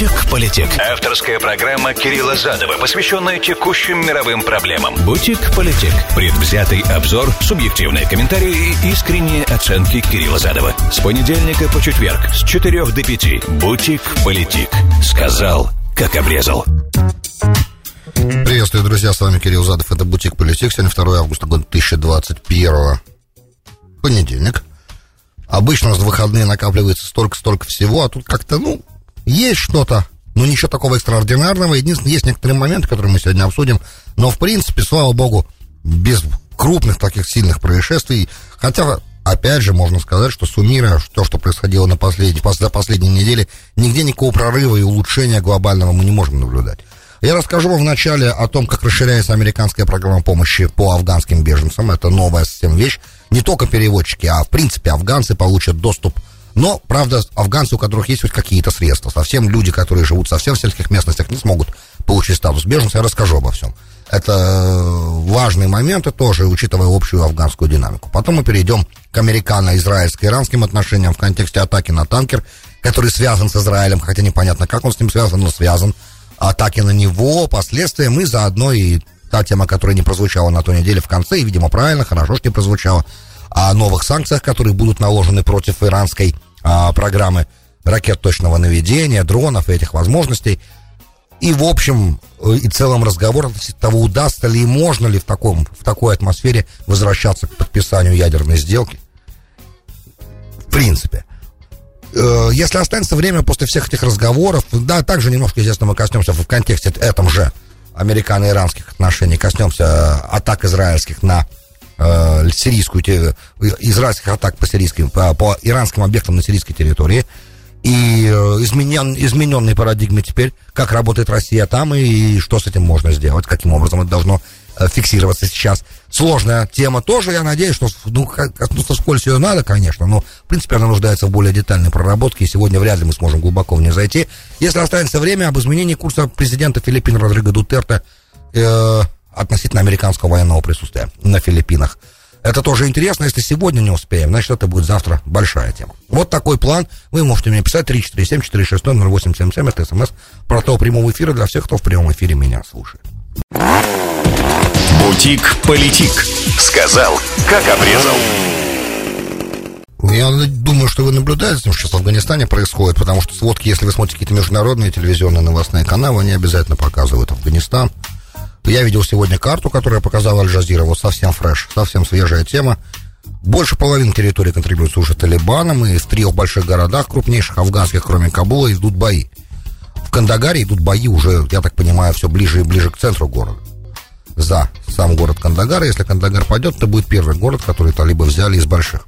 «Бутик-политик». Авторская программа Кирилла Задова, посвященная текущим мировым проблемам. «Бутик-политик». Предвзятый обзор, субъективные комментарии и искренние оценки Кирилла Задова. С понедельника по четверг с 4 до 5. «Бутик-политик». Сказал, как обрезал. Приветствую, друзья, с вами Кирилл Задов, это «Бутик Политик», сегодня 2 августа года 2021 понедельник. Обычно с выходные накапливается столько-столько всего, а тут как-то, ну, есть что-то, но ничего такого экстраординарного. Единственное, есть некоторые моменты, которые мы сегодня обсудим, но, в принципе, слава богу, без крупных таких сильных происшествий. Хотя, опять же, можно сказать, что суммируя то, что происходило на последней, за последние недели, нигде никакого прорыва и улучшения глобального мы не можем наблюдать. Я расскажу вам вначале о том, как расширяется американская программа помощи по афганским беженцам. Это новая совсем вещь. Не только переводчики, а в принципе афганцы получат доступ но, правда, афганцы, у которых есть хоть какие-то средства, совсем люди, которые живут совсем в сельских местностях, не смогут получить статус беженца, я расскажу обо всем. Это важные моменты тоже, учитывая общую афганскую динамику. Потом мы перейдем к американо-израильско-иранским отношениям в контексте атаки на танкер, который связан с Израилем, хотя непонятно, как он с ним связан, но связан атаки на него, последствия, мы заодно и та тема, которая не прозвучала на той неделе в конце, и, видимо, правильно, хорошо, что не прозвучала, о новых санкциях, которые будут наложены против иранской а, программы ракет точного наведения, дронов и этих возможностей. И, в общем э, и целом разговор того, удастся ли и можно ли в, таком, в такой атмосфере возвращаться к подписанию ядерной сделки. В принципе. Э, если останется время после всех этих разговоров, да, также немножко, естественно, мы коснемся в контексте этом же американо-иранских отношений, коснемся атак израильских на э, сирийскую, израильских атак по сирийским, по, по иранским объектам на сирийской территории. И э, изменен, измененной парадигме теперь, как работает Россия там и что с этим можно сделать, каким образом это должно э, фиксироваться сейчас. Сложная тема тоже, я надеюсь, что ну, коснуться вскользь ее надо, конечно, но, в принципе, она нуждается в более детальной проработке, и сегодня вряд ли мы сможем глубоко в нее зайти. Если останется время, об изменении курса президента Филиппин Родриго Дутерте э, относительно американского военного присутствия на Филиппинах. Это тоже интересно. Если сегодня не успеем, значит, это будет завтра большая тема. Вот такой план. Вы можете мне писать 347-460-0877. Это смс про то прямого эфира для всех, кто в прямом эфире меня слушает. Бутик-политик. Сказал, как обрезал. Я думаю, что вы наблюдаете, что сейчас в Афганистане происходит, потому что сводки, если вы смотрите какие-то международные телевизионные новостные каналы, они обязательно показывают Афганистан. Я видел сегодня карту, которую показал Аль-Джазира, вот совсем фреш, совсем свежая тема. Больше половины территории контролируется уже Талибаном, и в трех больших городах, крупнейших афганских, кроме Кабула, идут бои. В Кандагаре идут бои уже, я так понимаю, все ближе и ближе к центру города. За сам город Кандагар. Если Кандагар пойдет, это будет первый город, который талибы взяли из больших.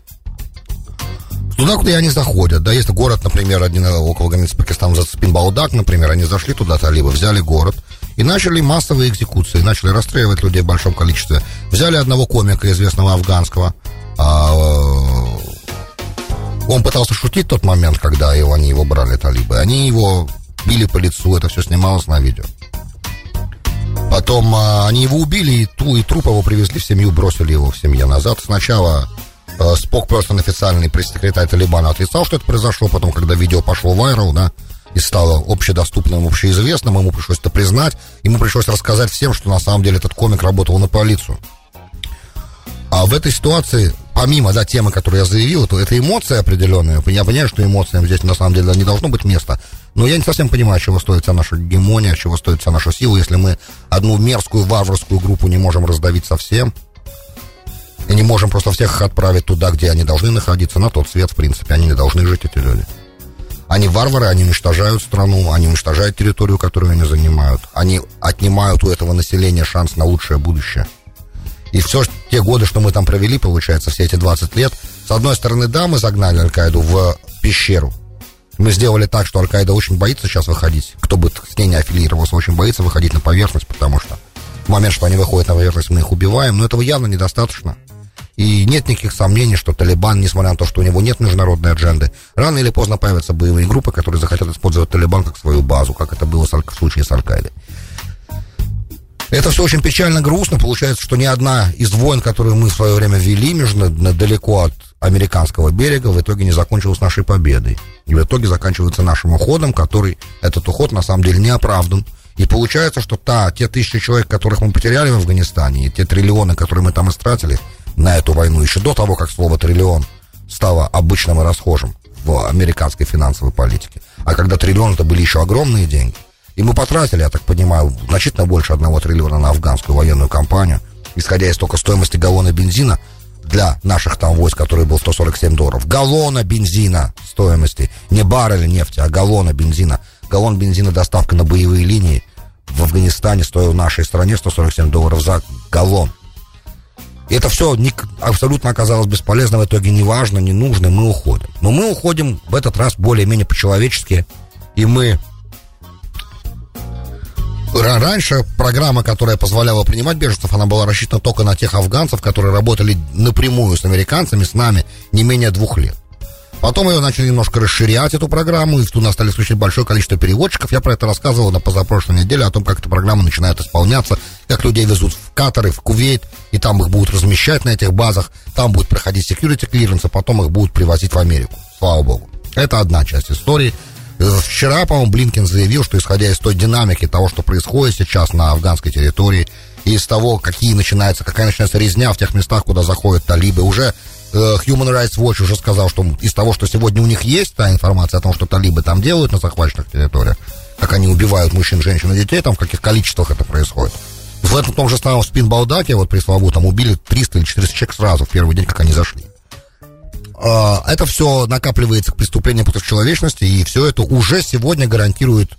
Туда, куда они заходят, да, если город, например, один около границы Пакистана, за Спинбаудак, например, они зашли туда, талибы, взяли город, и начали массовые экзекуции, начали расстреливать людей в большом количестве. Взяли одного комика, известного афганского, а, он пытался шутить в тот момент, когда его, они его брали, талибы. Они его били по лицу, это все снималось на видео. Потом а, они его убили, и, ту, и труп его привезли в семью, бросили его в семье назад. Сначала а, спокперсон официальный пресс-секретарь Талибана отрицал, что это произошло. Потом, когда видео пошло вайрал, да, и стало общедоступным, общеизвестным, ему пришлось это признать, ему пришлось рассказать всем, что на самом деле этот комик работал на полицию. А в этой ситуации, помимо да, темы, которую я заявил, то это эмоции определенные. Я понимаю, что эмоциям здесь на самом деле не должно быть места. Но я не совсем понимаю, чего стоит вся наша гемония, чего стоит вся наша сила, если мы одну мерзкую варварскую группу не можем раздавить совсем. И не можем просто всех отправить туда, где они должны находиться, на тот свет, в принципе. Они не должны жить, эти люди. Они варвары, они уничтожают страну, они уничтожают территорию, которую они занимают. Они отнимают у этого населения шанс на лучшее будущее. И все те годы, что мы там провели, получается, все эти 20 лет, с одной стороны, да, мы загнали Аль-Каиду в пещеру. Мы сделали так, что Аль-Каида очень боится сейчас выходить. Кто бы с ней не аффилировался, очень боится выходить на поверхность, потому что в момент, что они выходят на поверхность, мы их убиваем. Но этого явно недостаточно. И нет никаких сомнений, что Талибан, несмотря на то, что у него нет международной адженды, рано или поздно появятся боевые группы, которые захотят использовать Талибан как свою базу, как это было в случае с Аль-Каидой. Это все очень печально, грустно. Получается, что ни одна из войн, которые мы в свое время вели далеко от американского берега, в итоге не закончилась нашей победой. И в итоге заканчивается нашим уходом, который, этот уход на самом деле не оправдан. И получается, что та, те тысячи человек, которых мы потеряли в Афганистане, и те триллионы, которые мы там истратили на эту войну, еще до того, как слово «триллион» стало обычным и расхожим в американской финансовой политике. А когда триллион это были еще огромные деньги. И мы потратили, я так понимаю, значительно больше одного триллиона на афганскую военную кампанию, исходя из только стоимости галлона бензина для наших там войск, который был 147 долларов. Галлона бензина стоимости, не барреля нефти, а галлона бензина – галлон бензина доставка на боевые линии в Афганистане стоил нашей стране 147 долларов за галлон. Это все не, абсолютно оказалось бесполезно, в итоге не важно, не нужно, мы уходим. Но мы уходим в этот раз более-менее по-человечески, и мы... Раньше программа, которая позволяла принимать беженцев, она была рассчитана только на тех афганцев, которые работали напрямую с американцами, с нами, не менее двух лет. Потом ее начали немножко расширять, эту программу, и туда стали включать большое количество переводчиков. Я про это рассказывал на позапрошлой неделе, о том, как эта программа начинает исполняться, как людей везут в Катар и в Кувейт, и там их будут размещать на этих базах, там будет проходить security clearance, а потом их будут привозить в Америку. Слава богу. Это одна часть истории. Вчера, по-моему, Блинкин заявил, что исходя из той динамики того, что происходит сейчас на афганской территории, и из того, какие начинаются, какая начинается резня в тех местах, куда заходят талибы, уже Э, Human Rights Watch уже сказал, что из того, что сегодня у них есть, та информация о том, что талибы там делают на захваченных территориях, как они убивают мужчин, женщин и детей, там в каких количествах это происходит. В этом том же самом Спинбалдаке, вот пресловутом, убили 300 или 400 человек сразу в первый день, как они зашли. А, это все накапливается к преступлениям против человечности, и все это уже сегодня гарантирует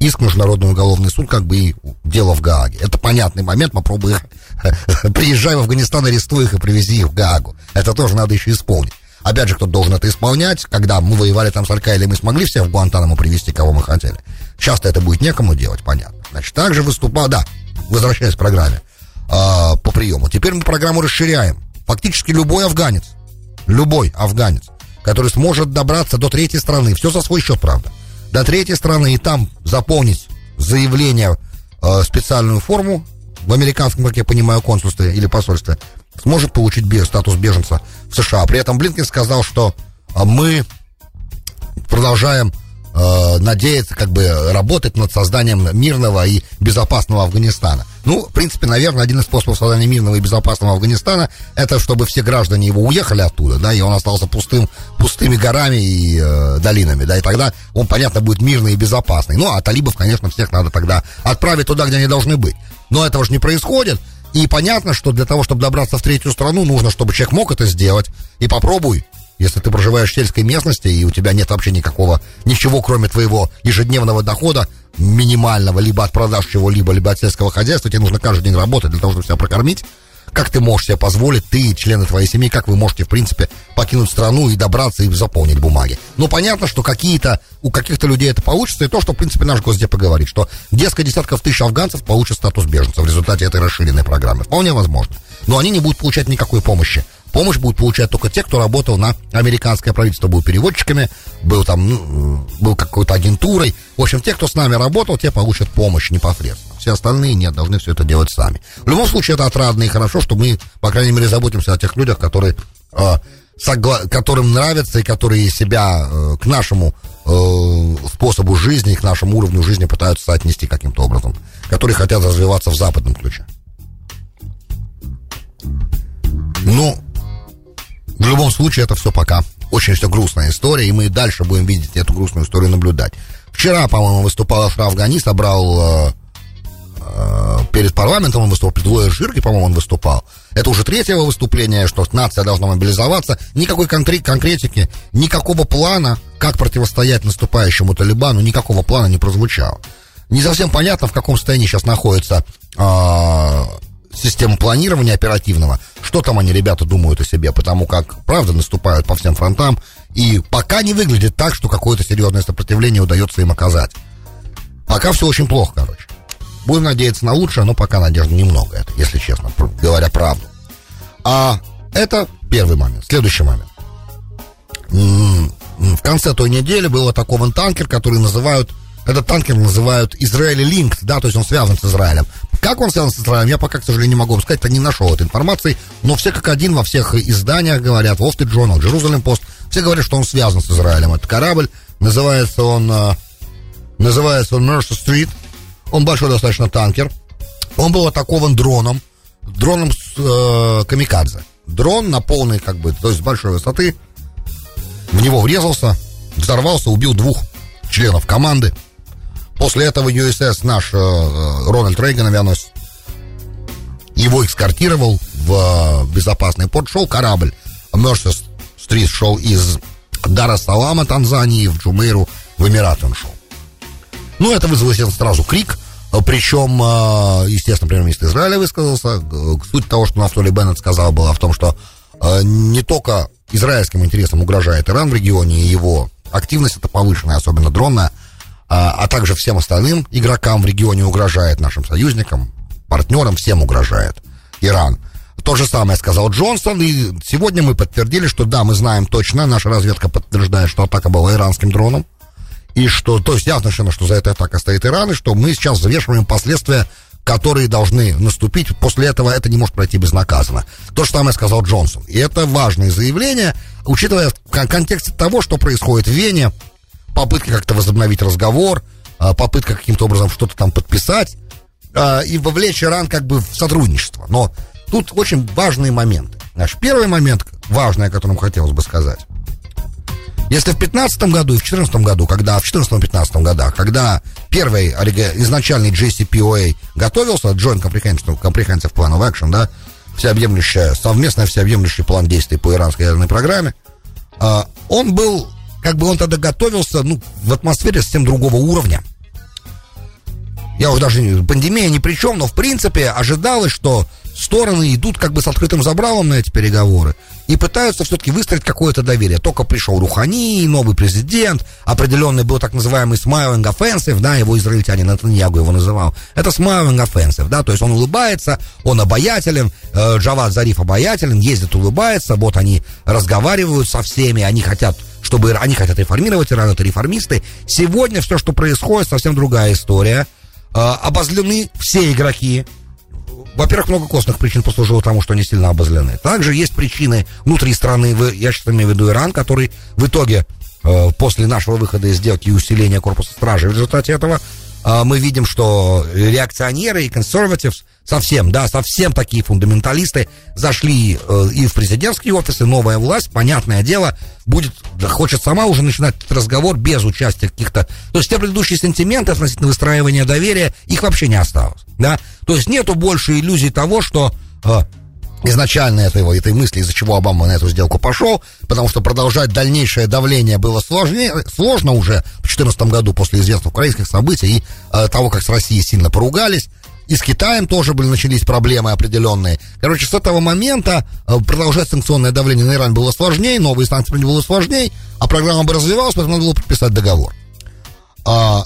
иск в Международный уголовный суд, как бы и дело в Гааге. Это понятный момент, попробуй их, приезжай в Афганистан, арестуй их и привези их в Гаагу. Это тоже надо еще исполнить. Опять же, кто должен это исполнять, когда мы воевали там с Аль-Каидой, мы смогли всех в Гуантанамо привести, кого мы хотели. Часто это будет некому делать, понятно. Значит, также выступал, да, возвращаясь к программе э, по приему. Теперь мы программу расширяем. Фактически любой афганец, любой афганец, который сможет добраться до третьей страны, все за свой счет, правда, до третьей страны и там заполнить заявление, э, специальную форму в американском, как я понимаю, консульстве или посольстве, сможет получить статус беженца в США. При этом Блинкин сказал, что э, мы продолжаем э, надеяться, как бы работать над созданием мирного и безопасного Афганистана. Ну, в принципе, наверное, один из способов создания мирного и безопасного Афганистана это чтобы все граждане его уехали оттуда, да, и он остался пустым, пустыми горами и э, долинами, да, и тогда он, понятно, будет мирный и безопасный. Ну, а талибов, конечно, всех надо тогда отправить туда, где они должны быть. Но этого же не происходит. И понятно, что для того, чтобы добраться в третью страну, нужно, чтобы человек мог это сделать. И попробуй если ты проживаешь в сельской местности, и у тебя нет вообще никакого, ничего, кроме твоего ежедневного дохода, минимального, либо от продаж чего-либо, либо от сельского хозяйства, тебе нужно каждый день работать для того, чтобы себя прокормить, как ты можешь себе позволить, ты и члены твоей семьи, как вы можете, в принципе, покинуть страну и добраться и заполнить бумаги. Ну, понятно, что какие-то, у каких-то людей это получится, и то, что, в принципе, наш Госдеп говорит, что несколько десятков тысяч афганцев получат статус беженца в результате этой расширенной программы. Вполне возможно. Но они не будут получать никакой помощи Помощь будут получать только те, кто работал на американское правительство, был переводчиками, был там, ну, был какой-то агентурой. В общем, те, кто с нами работал, те получат помощь непосредственно. Все остальные нет, должны все это делать сами. В любом случае, это отрадно и хорошо, что мы, по крайней мере, заботимся о тех людях, которые, э, согла- которым нравится и которые себя э, к нашему э, способу жизни, к нашему уровню жизни пытаются соотнести каким-то образом, которые хотят развиваться в западном ключе. Ну, в любом случае, это все пока очень все грустная история, и мы дальше будем видеть эту грустную историю наблюдать. Вчера, по-моему, выступал Ашраф Гани, собрал э, э, перед парламентом, он выступал, перед двое Жирки, по-моему, он выступал. Это уже третье его выступление, что нация должна мобилизоваться. Никакой конкрет, конкретики, никакого плана, как противостоять наступающему Талибану, никакого плана не прозвучало. Не совсем понятно, в каком состоянии сейчас находится э, систему планирования оперативного, что там они, ребята, думают о себе, потому как, правда, наступают по всем фронтам, и пока не выглядит так, что какое-то серьезное сопротивление удается им оказать. Пока все очень плохо, короче. Будем надеяться на лучшее, но пока надежды немного, это, если честно, говоря правду. А это первый момент. Следующий момент. В конце той недели был атакован танкер, который называют этот танкер называют Израиль Линк, да, то есть он связан с Израилем. Как он связан с Израилем, я пока, к сожалению, не могу вам сказать, не нашел этой информации, но все как один во всех изданиях говорят, Wall Street Journal, Jerusalem Post, все говорят, что он связан с Израилем. Это корабль, называется он, э, называется он Mercer Street, он большой достаточно танкер, он был атакован дроном, дроном с э, камикадзе. Дрон на полной, как бы, то есть с большой высоты, в него врезался, взорвался, убил двух членов команды. После этого USS наш э, э, Рональд Рейган, авианосец, его экскортировал в э, безопасный порт, шел корабль. Мерсер Стрит шел из Дара-Салама, Танзании, в Джумейру, в Эмираты он шел. Ну, это вызвало, сразу крик. Причем, естественно, премьер-министр Израиля высказался. Суть того, что Нафтоли Беннет сказал, была в том, что не только израильским интересам угрожает Иран в регионе и его активность это повышенная, особенно дронная, а, а также всем остальным игрокам в регионе угрожает, нашим союзникам, партнерам, всем угрожает Иран. То же самое сказал Джонсон, и сегодня мы подтвердили, что да, мы знаем точно, наша разведка подтверждает, что атака была иранским дроном, и что, то есть ясно совершенно, что за этой атакой стоит Иран, и что мы сейчас взвешиваем последствия, которые должны наступить. После этого это не может пройти безнаказанно. То же самое сказал Джонсон. И это важное заявление, учитывая в контексте того, что происходит в Вене, попытка как-то возобновить разговор, а, попытка каким-то образом что-то там подписать а, и вовлечь Иран как бы в сотрудничество. Но тут очень важные моменты. Наш первый момент, важный, о котором хотелось бы сказать. Если в 2015 году и в 2014 году, когда в 2014-2015 годах, когда первый изначальный JCPOA готовился, Joint Comprehensive, Comprehensive Plan of Action, да, всеобъемлющая, совместный всеобъемлющий план действий по иранской ядерной программе, а, он был как бы он тогда готовился, ну, в атмосфере совсем другого уровня. Я уже даже, пандемия ни при чем, но в принципе ожидалось, что стороны идут как бы с открытым забралом на эти переговоры и пытаются все-таки выстроить какое-то доверие. Только пришел Рухани, новый президент, определенный был так называемый smiling offensive, да, его израильтянин Натаньягу его называл. Это smiling offensive, да, то есть он улыбается, он обаятелен, э, Джавад Зариф обаятелен, ездит, улыбается, вот они разговаривают со всеми, они хотят чтобы они хотят реформировать Иран, это реформисты. Сегодня все, что происходит, совсем другая история. Э, обозлены все игроки. Во-первых, много костных причин послужило тому, что они сильно обозлены. Также есть причины внутри страны, я сейчас имею в виду Иран, который в итоге э, после нашего выхода из сделки и усиления корпуса стражи в результате этого а, мы видим, что реакционеры и консервативс совсем, да, совсем такие фундаменталисты зашли э, и в президентские офисы, новая власть, понятное дело, будет, да, хочет сама уже начинать этот разговор без участия каких-то... То есть те предыдущие сентименты относительно выстраивания доверия, их вообще не осталось, да. То есть нету больше иллюзий того, что э, изначально этого, этой мысли, из-за чего Обама на эту сделку пошел, потому что продолжать дальнейшее давление было сложнее, сложно уже в 2014 году после известных украинских событий и э, того, как с Россией сильно поругались. И с Китаем тоже были, начались проблемы определенные. Короче, с этого момента э, продолжать санкционное давление на Иран было сложнее, новые санкции было сложнее, а программа бы развивалась, поэтому надо было подписать договор. А,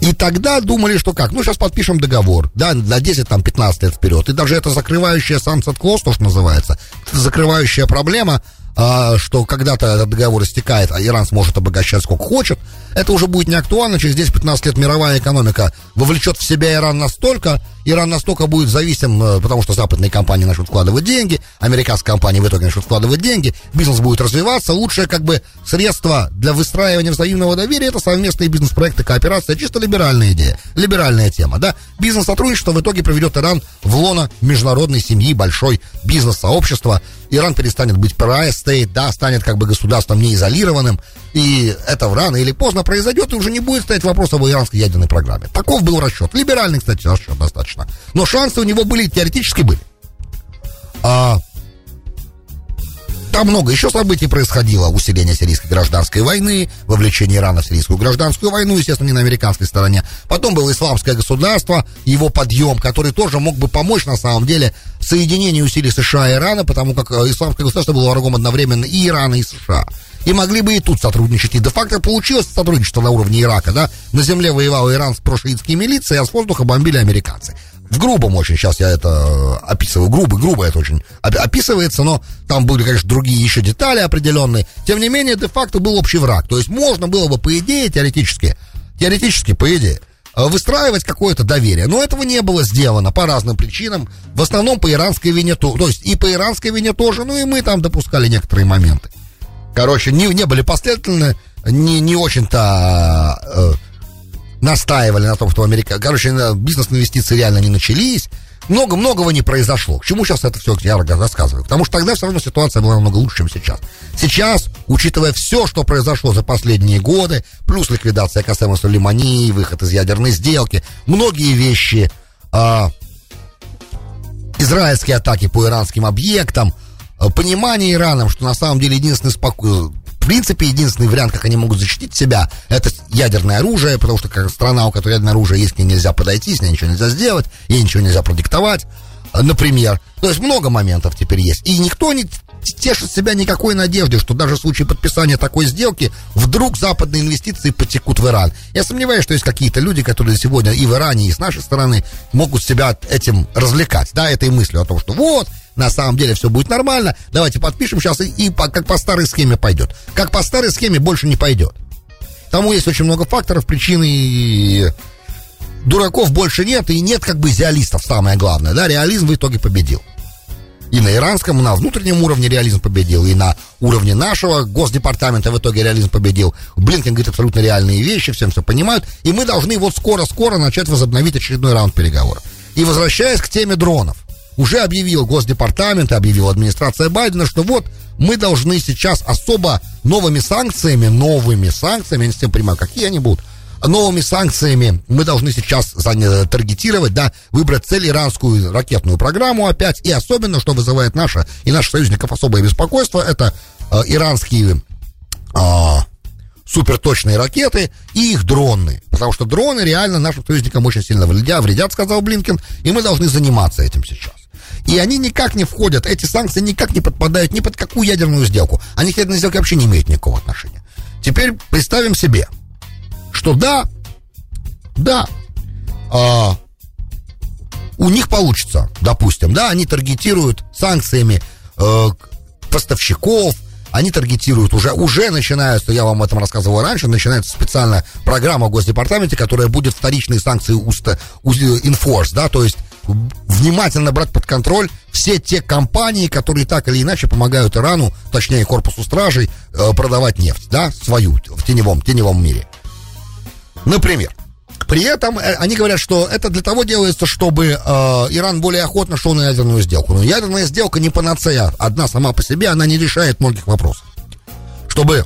и тогда думали, что как? Ну, сейчас подпишем договор, да, на 10, там, 15 лет вперед. И даже это закрывающая sunset clause, то, называется, закрывающая проблема, что когда-то этот договор истекает, а Иран сможет обогащать сколько хочет, это уже будет не актуально. Через 10-15 лет мировая экономика вовлечет в себя Иран настолько, Иран настолько будет зависим, э, потому что западные компании начнут вкладывать деньги, американские компании в итоге начнут вкладывать деньги, бизнес будет развиваться. Лучшее как бы средство для выстраивания взаимного доверия это совместные бизнес-проекты, кооперация, чисто либеральная идея, либеральная тема, да. Бизнес-сотрудничество в итоге приведет Иран в лоно международной семьи, большой бизнес-сообщества. Иран перестанет быть state, да, станет как бы государством неизолированным, и это рано или поздно произойдет, и уже не будет стоять вопрос об иранской ядерной программе. Таков был расчет. Либеральный, кстати, расчет достаточно. Но шансы у него были, теоретически были. А, там много еще событий происходило. Усиление сирийской гражданской войны, вовлечение Ирана в сирийскую гражданскую войну, естественно, не на американской стороне. Потом было исламское государство, его подъем, который тоже мог бы помочь, на самом деле, соединению усилий США и Ирана, потому как э, исламское государство было врагом одновременно и Ирана, и США. И могли бы и тут сотрудничать. И де-факто получилось сотрудничество на уровне Ирака, да? На земле воевал Иран с прошиитскими милицией, а с воздуха бомбили американцы в грубом очень, сейчас я это э, описываю, грубо, грубо это очень описывается, но там были, конечно, другие еще детали определенные. Тем не менее, де-факто был общий враг. То есть можно было бы, по идее, теоретически, теоретически, по идее, э, выстраивать какое-то доверие. Но этого не было сделано по разным причинам. В основном по иранской вине, то, то есть и по иранской вине тоже, ну и мы там допускали некоторые моменты. Короче, не, не были последовательны, не, не очень-то э, настаивали на том, что Америка... Короче, бизнес-инвестиции реально не начались. Много многого не произошло. К чему сейчас это все я рассказываю? Потому что тогда все равно ситуация была намного лучше, чем сейчас. Сейчас, учитывая все, что произошло за последние годы, плюс ликвидация Касема Сулеймани, выход из ядерной сделки, многие вещи, э, израильские атаки по иранским объектам, э, понимание Ираном, что на самом деле единственный спокойный в принципе, единственный вариант, как они могут защитить себя, это ядерное оружие, потому что как страна, у которой ядерное оружие есть, к ней нельзя подойти, с ней ничего нельзя сделать, ей ничего нельзя продиктовать, например. То есть много моментов теперь есть. И никто не тешит себя никакой надеждой, что даже в случае подписания такой сделки вдруг западные инвестиции потекут в Иран. Я сомневаюсь, что есть какие-то люди, которые сегодня и в Иране, и с нашей стороны могут себя этим развлекать, да, этой мыслью о том, что вот, на самом деле все будет нормально, давайте подпишем сейчас и, и по, как по старой схеме пойдет. Как по старой схеме больше не пойдет. Тому есть очень много факторов, причин и дураков больше нет, и нет как бы идеалистов, самое главное, да, реализм в итоге победил. И на иранском, на внутреннем уровне реализм победил, и на уровне нашего госдепартамента в итоге реализм победил. Блинкен говорит абсолютно реальные вещи, всем все понимают, и мы должны вот скоро-скоро начать возобновить очередной раунд переговоров. И возвращаясь к теме дронов, уже объявил Госдепартамент, объявила администрация Байдена, что вот мы должны сейчас особо новыми санкциями, новыми санкциями, я не совсем понимаю, какие они будут, новыми санкциями мы должны сейчас таргетировать, да, выбрать цель иранскую ракетную программу опять, и особенно, что вызывает наше и наших союзников особое беспокойство, это э, иранские э, суперточные ракеты и их дроны. Потому что дроны реально нашим союзникам очень сильно вредят, вредят, сказал Блинкен, и мы должны заниматься этим сейчас. И они никак не входят, эти санкции никак не подпадают ни под какую ядерную сделку. Они к ядерной сделке вообще не имеют никакого отношения. Теперь представим себе, что да, да, а, у них получится, допустим, да, они таргетируют санкциями э, поставщиков, они таргетируют уже, уже начинаются, я вам об этом рассказывал раньше, начинается специальная программа в Госдепартаменте, которая будет вторичные санкции уста, инфорс, да, то есть внимательно брать под контроль все те компании, которые так или иначе помогают Ирану, точнее корпусу стражей, э, продавать нефть, да, свою в теневом, теневом мире. Например, при этом э, они говорят, что это для того делается, чтобы э, Иран более охотно шел на ядерную сделку. Но ядерная сделка не панацея. Одна сама по себе, она не решает многих вопросов. Чтобы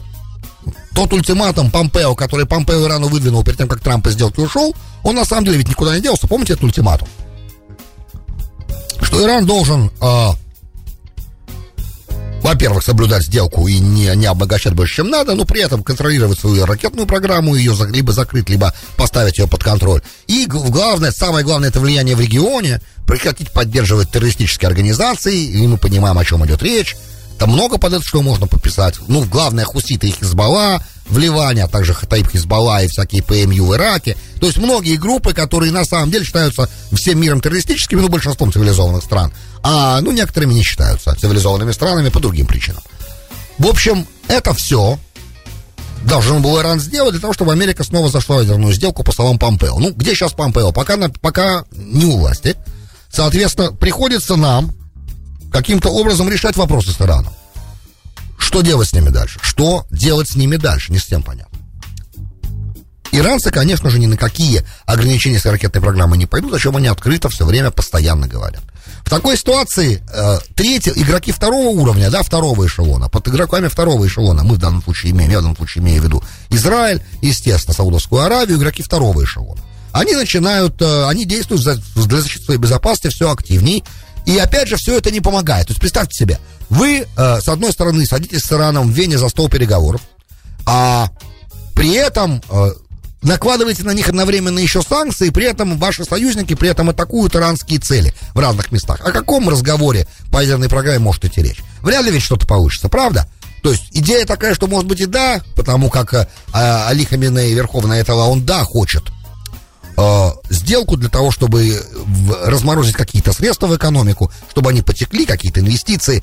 тот ультиматум Помпео, который Помпео Ирану выдвинул перед тем, как Трамп из сделки ушел, он на самом деле ведь никуда не делся. Помните этот ультиматум? Что Иран должен э, во-первых, соблюдать сделку и не, не обогащать больше, чем надо, но при этом контролировать свою ракетную программу, ее либо закрыть, либо поставить ее под контроль. И главное, самое главное, это влияние в регионе, прекратить поддерживать террористические организации, и мы понимаем, о чем идет речь. Там много под это что можно подписать. Ну, главное, хуситы и Хизбалла в Ливане, а также Хатаиб Хизбалла и всякие ПМЮ в Ираке. То есть многие группы, которые на самом деле считаются всем миром террористическими, ну, большинством цивилизованных стран а, ну, некоторыми не считаются цивилизованными странами по другим причинам. В общем, это все должен был Иран сделать для того, чтобы Америка снова зашла в ядерную сделку по словам Помпео. Ну, где сейчас Помпео? Пока, на, пока не у власти. Соответственно, приходится нам каким-то образом решать вопросы с Ираном. Что делать с ними дальше? Что делать с ними дальше? Не всем понятно. Иранцы, конечно же, ни на какие ограничения с ракетной программой не пойдут, о чем они открыто все время постоянно говорят. В такой ситуации э, третьи игроки второго уровня, да, второго эшелона, под игроками второго эшелона, мы в данном случае имеем, я в данном случае имею в виду Израиль, естественно, Саудовскую Аравию, игроки второго эшелона. Они начинают, э, они действуют за, для защиты своей безопасности все активнее, и опять же, все это не помогает. То есть представьте себе, вы, э, с одной стороны, садитесь с Ираном в Вене за стол переговоров, а при этом э, накладываете на них одновременно еще санкции, при этом ваши союзники при этом атакуют иранские цели в разных местах. О каком разговоре по ядерной программе может идти речь? Вряд ли ведь что-то получится, правда? То есть идея такая, что может быть и да, потому как э, Али Хаминей, Верховный этого, он да, хочет э, сделку для того, чтобы разморозить какие-то средства в экономику, чтобы они потекли, какие-то инвестиции.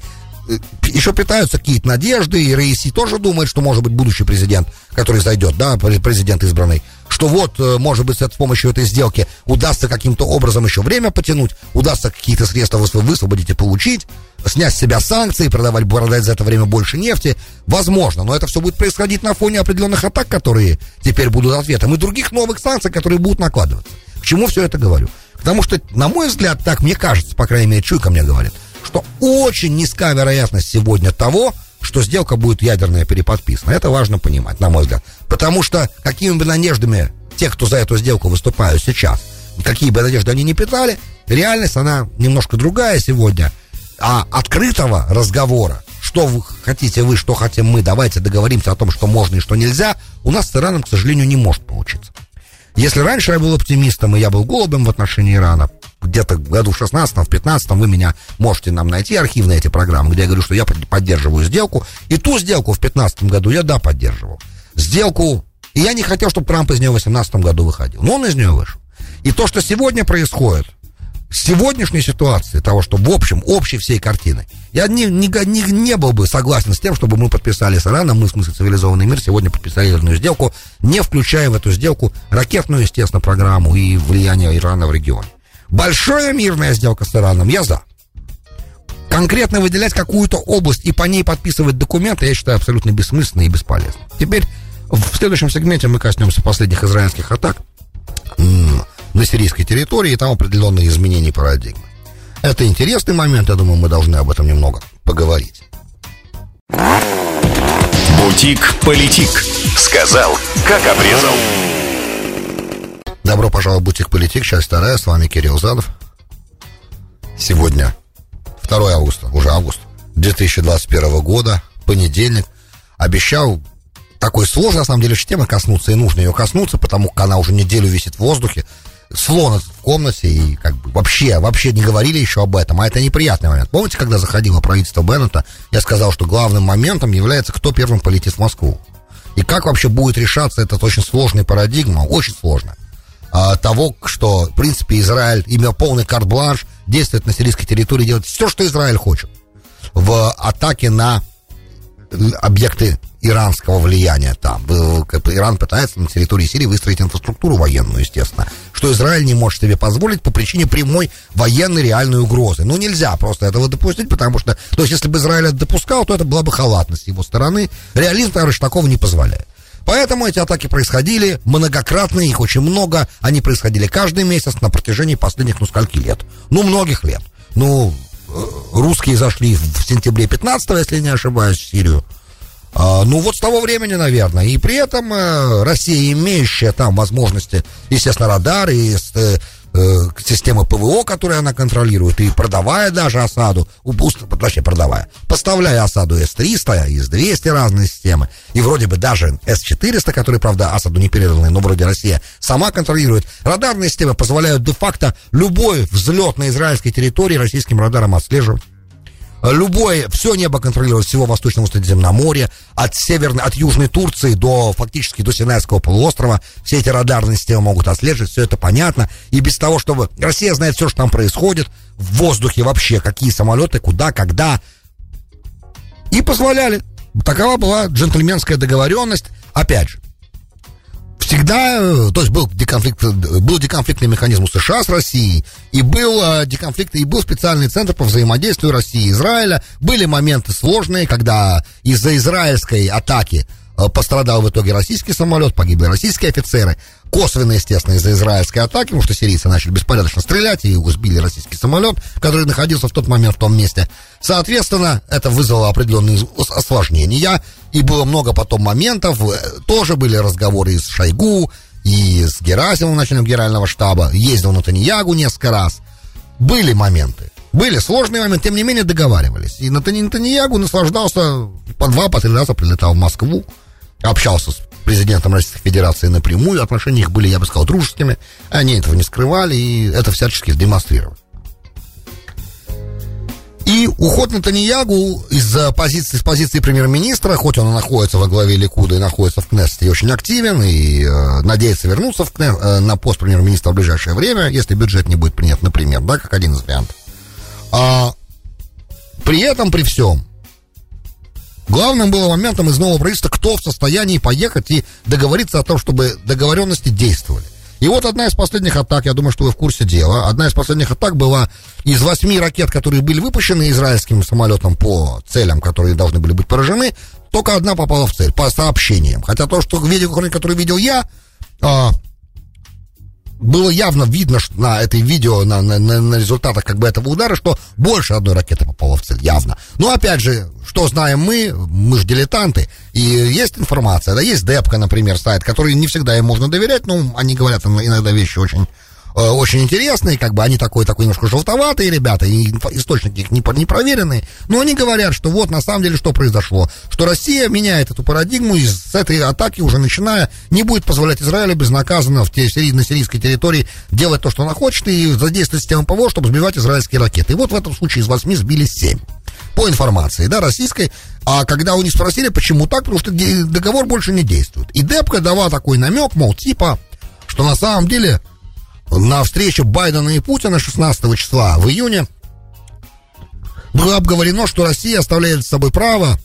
Еще питаются какие-то надежды, и Раиси тоже думает, что может быть будущий президент, который зайдет, да, президент избранный, что вот, э, может быть, с помощью этой сделки удастся каким-то образом еще время потянуть, удастся какие-то средства высвободить и получить, снять с себя санкции, продавать, продать за это время больше нефти. Возможно, но это все будет происходить на фоне определенных атак, которые теперь будут ответом, и других новых санкций, которые будут накладываться. К чему все это говорю? Потому что, на мой взгляд, так мне кажется, по крайней мере, Чуйка мне говорит, что очень низкая вероятность сегодня того, что сделка будет ядерная переподписана. Это важно понимать, на мой взгляд. Потому что какими бы надеждами те, кто за эту сделку выступают сейчас, какие бы надежды они не питали, реальность, она немножко другая сегодня. А открытого разговора, что вы хотите вы, что хотим мы, давайте договоримся о том, что можно и что нельзя, у нас с Ираном, к сожалению, не может получиться. Если раньше я был оптимистом, и я был голубем в отношении Ирана, где-то в году в 16 в 15 вы меня можете нам найти архивные эти программы, где я говорю, что я поддерживаю сделку. И ту сделку в 15 году я, да, поддерживал. Сделку... И я не хотел, чтобы Трамп из нее в 18 году выходил. Но он из нее вышел. И то, что сегодня происходит, сегодняшней ситуации, того, что в общем, общей всей картины, я не, не, не, не был бы согласен с тем, чтобы мы подписали с Ираном, мы, в смысле, цивилизованный мир, сегодня подписали ядерную сделку, не включая в эту сделку ракетную, естественно, программу и влияние Ирана в регионе. Большая мирная сделка с Ираном, я за. Конкретно выделять какую-то область и по ней подписывать документы, я считаю абсолютно бессмысленно и бесполезно. Теперь в следующем сегменте мы коснемся последних израильских атак на сирийской территории и там определенные изменения парадигмы. Это интересный момент, я думаю, мы должны об этом немного поговорить. Бутик-политик. Сказал, как обрезал. Добро пожаловать в Бутик Политик, часть вторая, с вами Кирилл Задов. Сегодня 2 августа, уже август 2021 года, понедельник. Обещал такой сложной, на самом деле, темы коснуться, и нужно ее коснуться, потому как она уже неделю висит в воздухе, слон в комнате, и как бы вообще, вообще не говорили еще об этом, а это неприятный момент. Помните, когда заходило правительство Беннета, я сказал, что главным моментом является, кто первым полетит в Москву. И как вообще будет решаться этот очень сложный парадигма, очень сложно а, того, что, в принципе, Израиль, имел полный карт-бланш, действует на сирийской территории, делает все, что Израиль хочет в атаке на объекты иранского влияния там. Иран пытается на территории Сирии выстроить инфраструктуру военную, естественно, что Израиль не может себе позволить по причине прямой военной реальной угрозы. Ну, нельзя просто этого допустить, потому что, то есть, если бы Израиль это допускал, то это была бы халатность его стороны. Реализм, товарищ, такого не позволяет. Поэтому эти атаки происходили многократно, их очень много. Они происходили каждый месяц на протяжении последних, ну, скольки лет? Ну, многих лет. Ну, э, русские зашли в сентябре 15 если не ошибаюсь, в Сирию. А, ну, вот с того времени, наверное. И при этом э, Россия, имеющая там возможности, естественно, радары, и, э, системы ПВО, которые она контролирует, и продавая даже осаду, точнее, продавая, поставляя осаду С-300, С-200 разные системы, и вроде бы даже С-400, которые, правда, осаду не переданы, но вроде Россия сама контролирует, радарные системы позволяют де-факто любой взлет на израильской территории российским радаром отслеживать. Любое, все небо контролирует всего Восточного Средиземноморья, от северной, от Южной Турции до фактически до Синайского полуострова. Все эти радарные системы могут отслеживать, все это понятно. И без того, чтобы... Россия знает все, что там происходит, в воздухе вообще, какие самолеты, куда, когда. И позволяли. Такова была джентльменская договоренность. Опять же, всегда, э, то есть был деконфликт, был деконфликтный механизм у США с Россией, и был э, деконфликт, и был специальный центр по взаимодействию России и Израиля. Были моменты сложные, когда из-за израильской атаки э, пострадал в итоге российский самолет, погибли российские офицеры косвенно, естественно, из-за израильской атаки, потому что сирийцы начали беспорядочно стрелять и сбили российский самолет, который находился в тот момент в том месте. Соответственно, это вызвало определенные осложнения, и было много потом моментов, э, тоже были разговоры и с Шойгу, и с Герасимовым, начальником генерального штаба, ездил на Таньягу несколько раз. Были моменты. Были сложные моменты, тем не менее договаривались. И Натаньягу наслаждался, по два, по три раза прилетал в Москву, общался с президентом Российской Федерации напрямую, отношения их были, я бы сказал, дружескими, они этого не скрывали и это всячески демонстрировали. И уход Натаньягу из позиции, с позиции премьер-министра, хоть он находится во главе Ликуда и находится в Кнессете, очень активен и э, надеется вернуться в Кнесс, э, на пост премьер-министра в ближайшее время, если бюджет не будет принят, например, да, как один из вариантов. А, при этом, при всем, Главным было моментом из нового правительства, кто в состоянии поехать и договориться о том, чтобы договоренности действовали. И вот одна из последних атак, я думаю, что вы в курсе дела, одна из последних атак была из восьми ракет, которые были выпущены израильским самолетом по целям, которые должны были быть поражены, только одна попала в цель, по сообщениям. Хотя то, что видео, которое видел я, а, было явно видно что на этой видео, на, на, на результатах как бы этого удара, что больше одной ракеты попало в цель, явно. Но опять же, что знаем мы, мы же дилетанты, и есть информация, да, есть Депка, например, сайт, который не всегда им можно доверять, но они говорят иногда вещи очень очень интересные, как бы они такой, такой немножко желтоватые ребята, и источники их не, не проверенные, но они говорят, что вот на самом деле что произошло, что Россия меняет эту парадигму и с этой атаки уже начиная не будет позволять Израилю безнаказанно в те, на сирийской территории делать то, что она хочет, и задействовать систему ПВО, чтобы сбивать израильские ракеты. И вот в этом случае из восьми сбили семь по информации, да, российской, а когда у них спросили, почему так, потому что договор больше не действует. И Депка давал такой намек, мол, типа, что на самом деле на встрече Байдена и Путина 16 числа в июне было обговорено, что Россия оставляет с собой право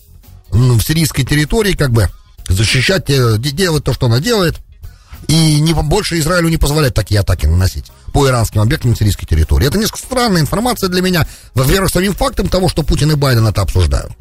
в сирийской территории как бы защищать, э, делать то, что она делает, и не, больше Израилю не позволять такие атаки наносить по иранским объектам на сирийской территории. Это несколько странная информация для меня, во-первых, самим фактом того, что Путин и Байден это обсуждают.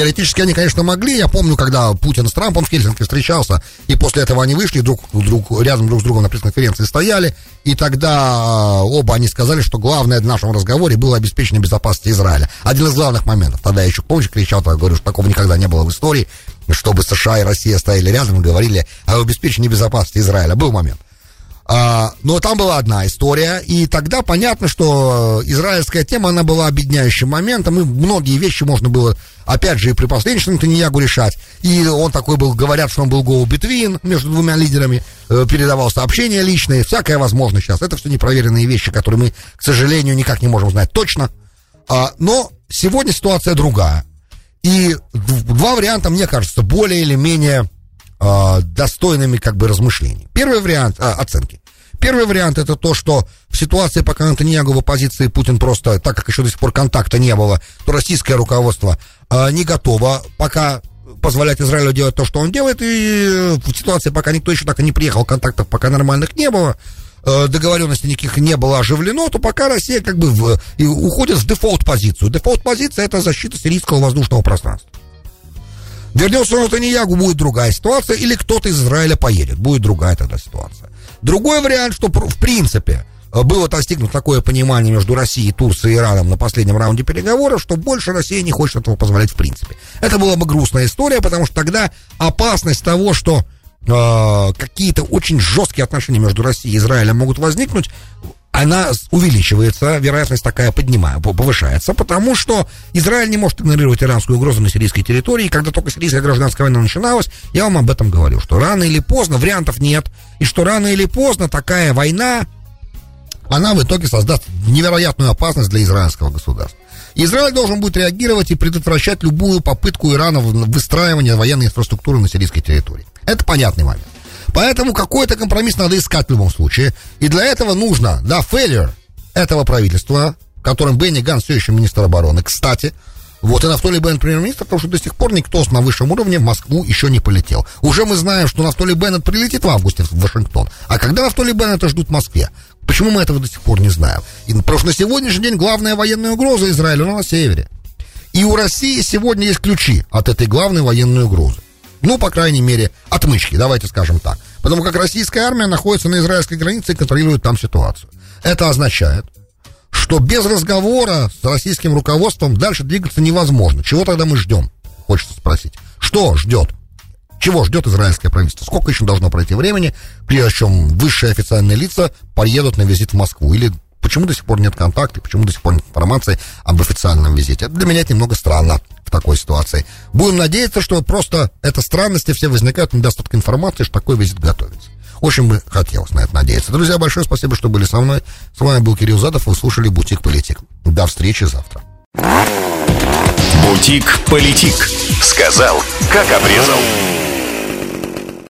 Теоретически они, конечно, могли. Я помню, когда Путин с Трампом в Хельсинки встречался, и после этого они вышли, друг, друг, рядом друг с другом на пресс-конференции стояли, и тогда а, оба они сказали, что главное в нашем разговоре было обеспечение безопасности Израиля. Один из главных моментов. Тогда я еще, помнишь, кричал, я говорю, что такого никогда не было в истории, чтобы США и Россия стояли рядом и говорили о обеспечении безопасности Израиля. Был момент. А, но там была одна история, и тогда понятно, что израильская тема, она была объединяющим моментом, и многие вещи можно было, опять же, и при последующем Таньягу решать. И он такой был, говорят, что он был go between между двумя лидерами, э, передавал сообщения личные, всякое возможно сейчас. Это все непроверенные вещи, которые мы, к сожалению, никак не можем знать точно. А, но сегодня ситуация другая. И два варианта, мне кажется, более или менее э, достойными как бы размышлений. Первый вариант э, оценки. Первый вариант это то, что в ситуации, пока Антоньягу в оппозиции Путин просто, так как еще до сих пор контакта не было, то российское руководство э, не готово пока позволять Израилю делать то, что он делает, и в ситуации, пока никто еще так и не приехал, контактов пока нормальных не было, договоренности никаких не было оживлено, то пока Россия как бы в, уходит в дефолт-позицию. Дефолт-позиция это защита сирийского воздушного пространства. Вернется он Таньягу, будет другая ситуация, или кто-то из Израиля поедет, будет другая тогда ситуация. Другой вариант, что в принципе э, было достигнуто такое понимание между Россией, Турцией и Ираном на последнем раунде переговоров, что больше Россия не хочет этого позволять в принципе. Это была бы грустная история, потому что тогда опасность того, что э, какие-то очень жесткие отношения между Россией и Израилем могут возникнуть, она увеличивается, вероятность такая поднимает, повышается, потому что Израиль не может игнорировать иранскую угрозу на сирийской территории. И когда только сирийская гражданская война начиналась, я вам об этом говорю, что рано или поздно, вариантов нет, и что рано или поздно такая война, она в итоге создаст невероятную опасность для израильского государства. Израиль должен будет реагировать и предотвращать любую попытку Ирана выстраивания военной инфраструктуры на сирийской территории. Это понятный момент. Поэтому какой-то компромисс надо искать в любом случае. И для этого нужно, да, failure этого правительства, которым Бенни Ган все еще министр обороны, кстати, вот, и Нафтали Беннет премьер-министр, потому что до сих пор никто на высшем уровне в Москву еще не полетел. Уже мы знаем, что Нафтали Беннет прилетит в августе в Вашингтон. А когда Нафтали Беннета ждут в Москве? Почему мы этого до сих пор не знаем? И, потому что на сегодняшний день главная военная угроза Израиля на севере. И у России сегодня есть ключи от этой главной военной угрозы. Ну, по крайней мере, отмычки, давайте скажем так. Потому как российская армия находится на израильской границе и контролирует там ситуацию. Это означает, что без разговора с российским руководством дальше двигаться невозможно. Чего тогда мы ждем? Хочется спросить. Что ждет? Чего ждет израильское правительство? Сколько еще должно пройти времени, прежде чем высшие официальные лица поедут на визит в Москву? Или почему до сих пор нет контакта, почему до сих пор нет информации об официальном визите? Для меня это немного странно в такой ситуации. Будем надеяться, что просто это странности все возникают, недостаток информации, что такой визит готовится. Очень бы хотелось на это надеяться. Друзья, большое спасибо, что были со мной. С вами был Кирилл Задов, вы слушали «Бутик Политик». До встречи завтра. «Бутик Политик». Сказал, как обрезал.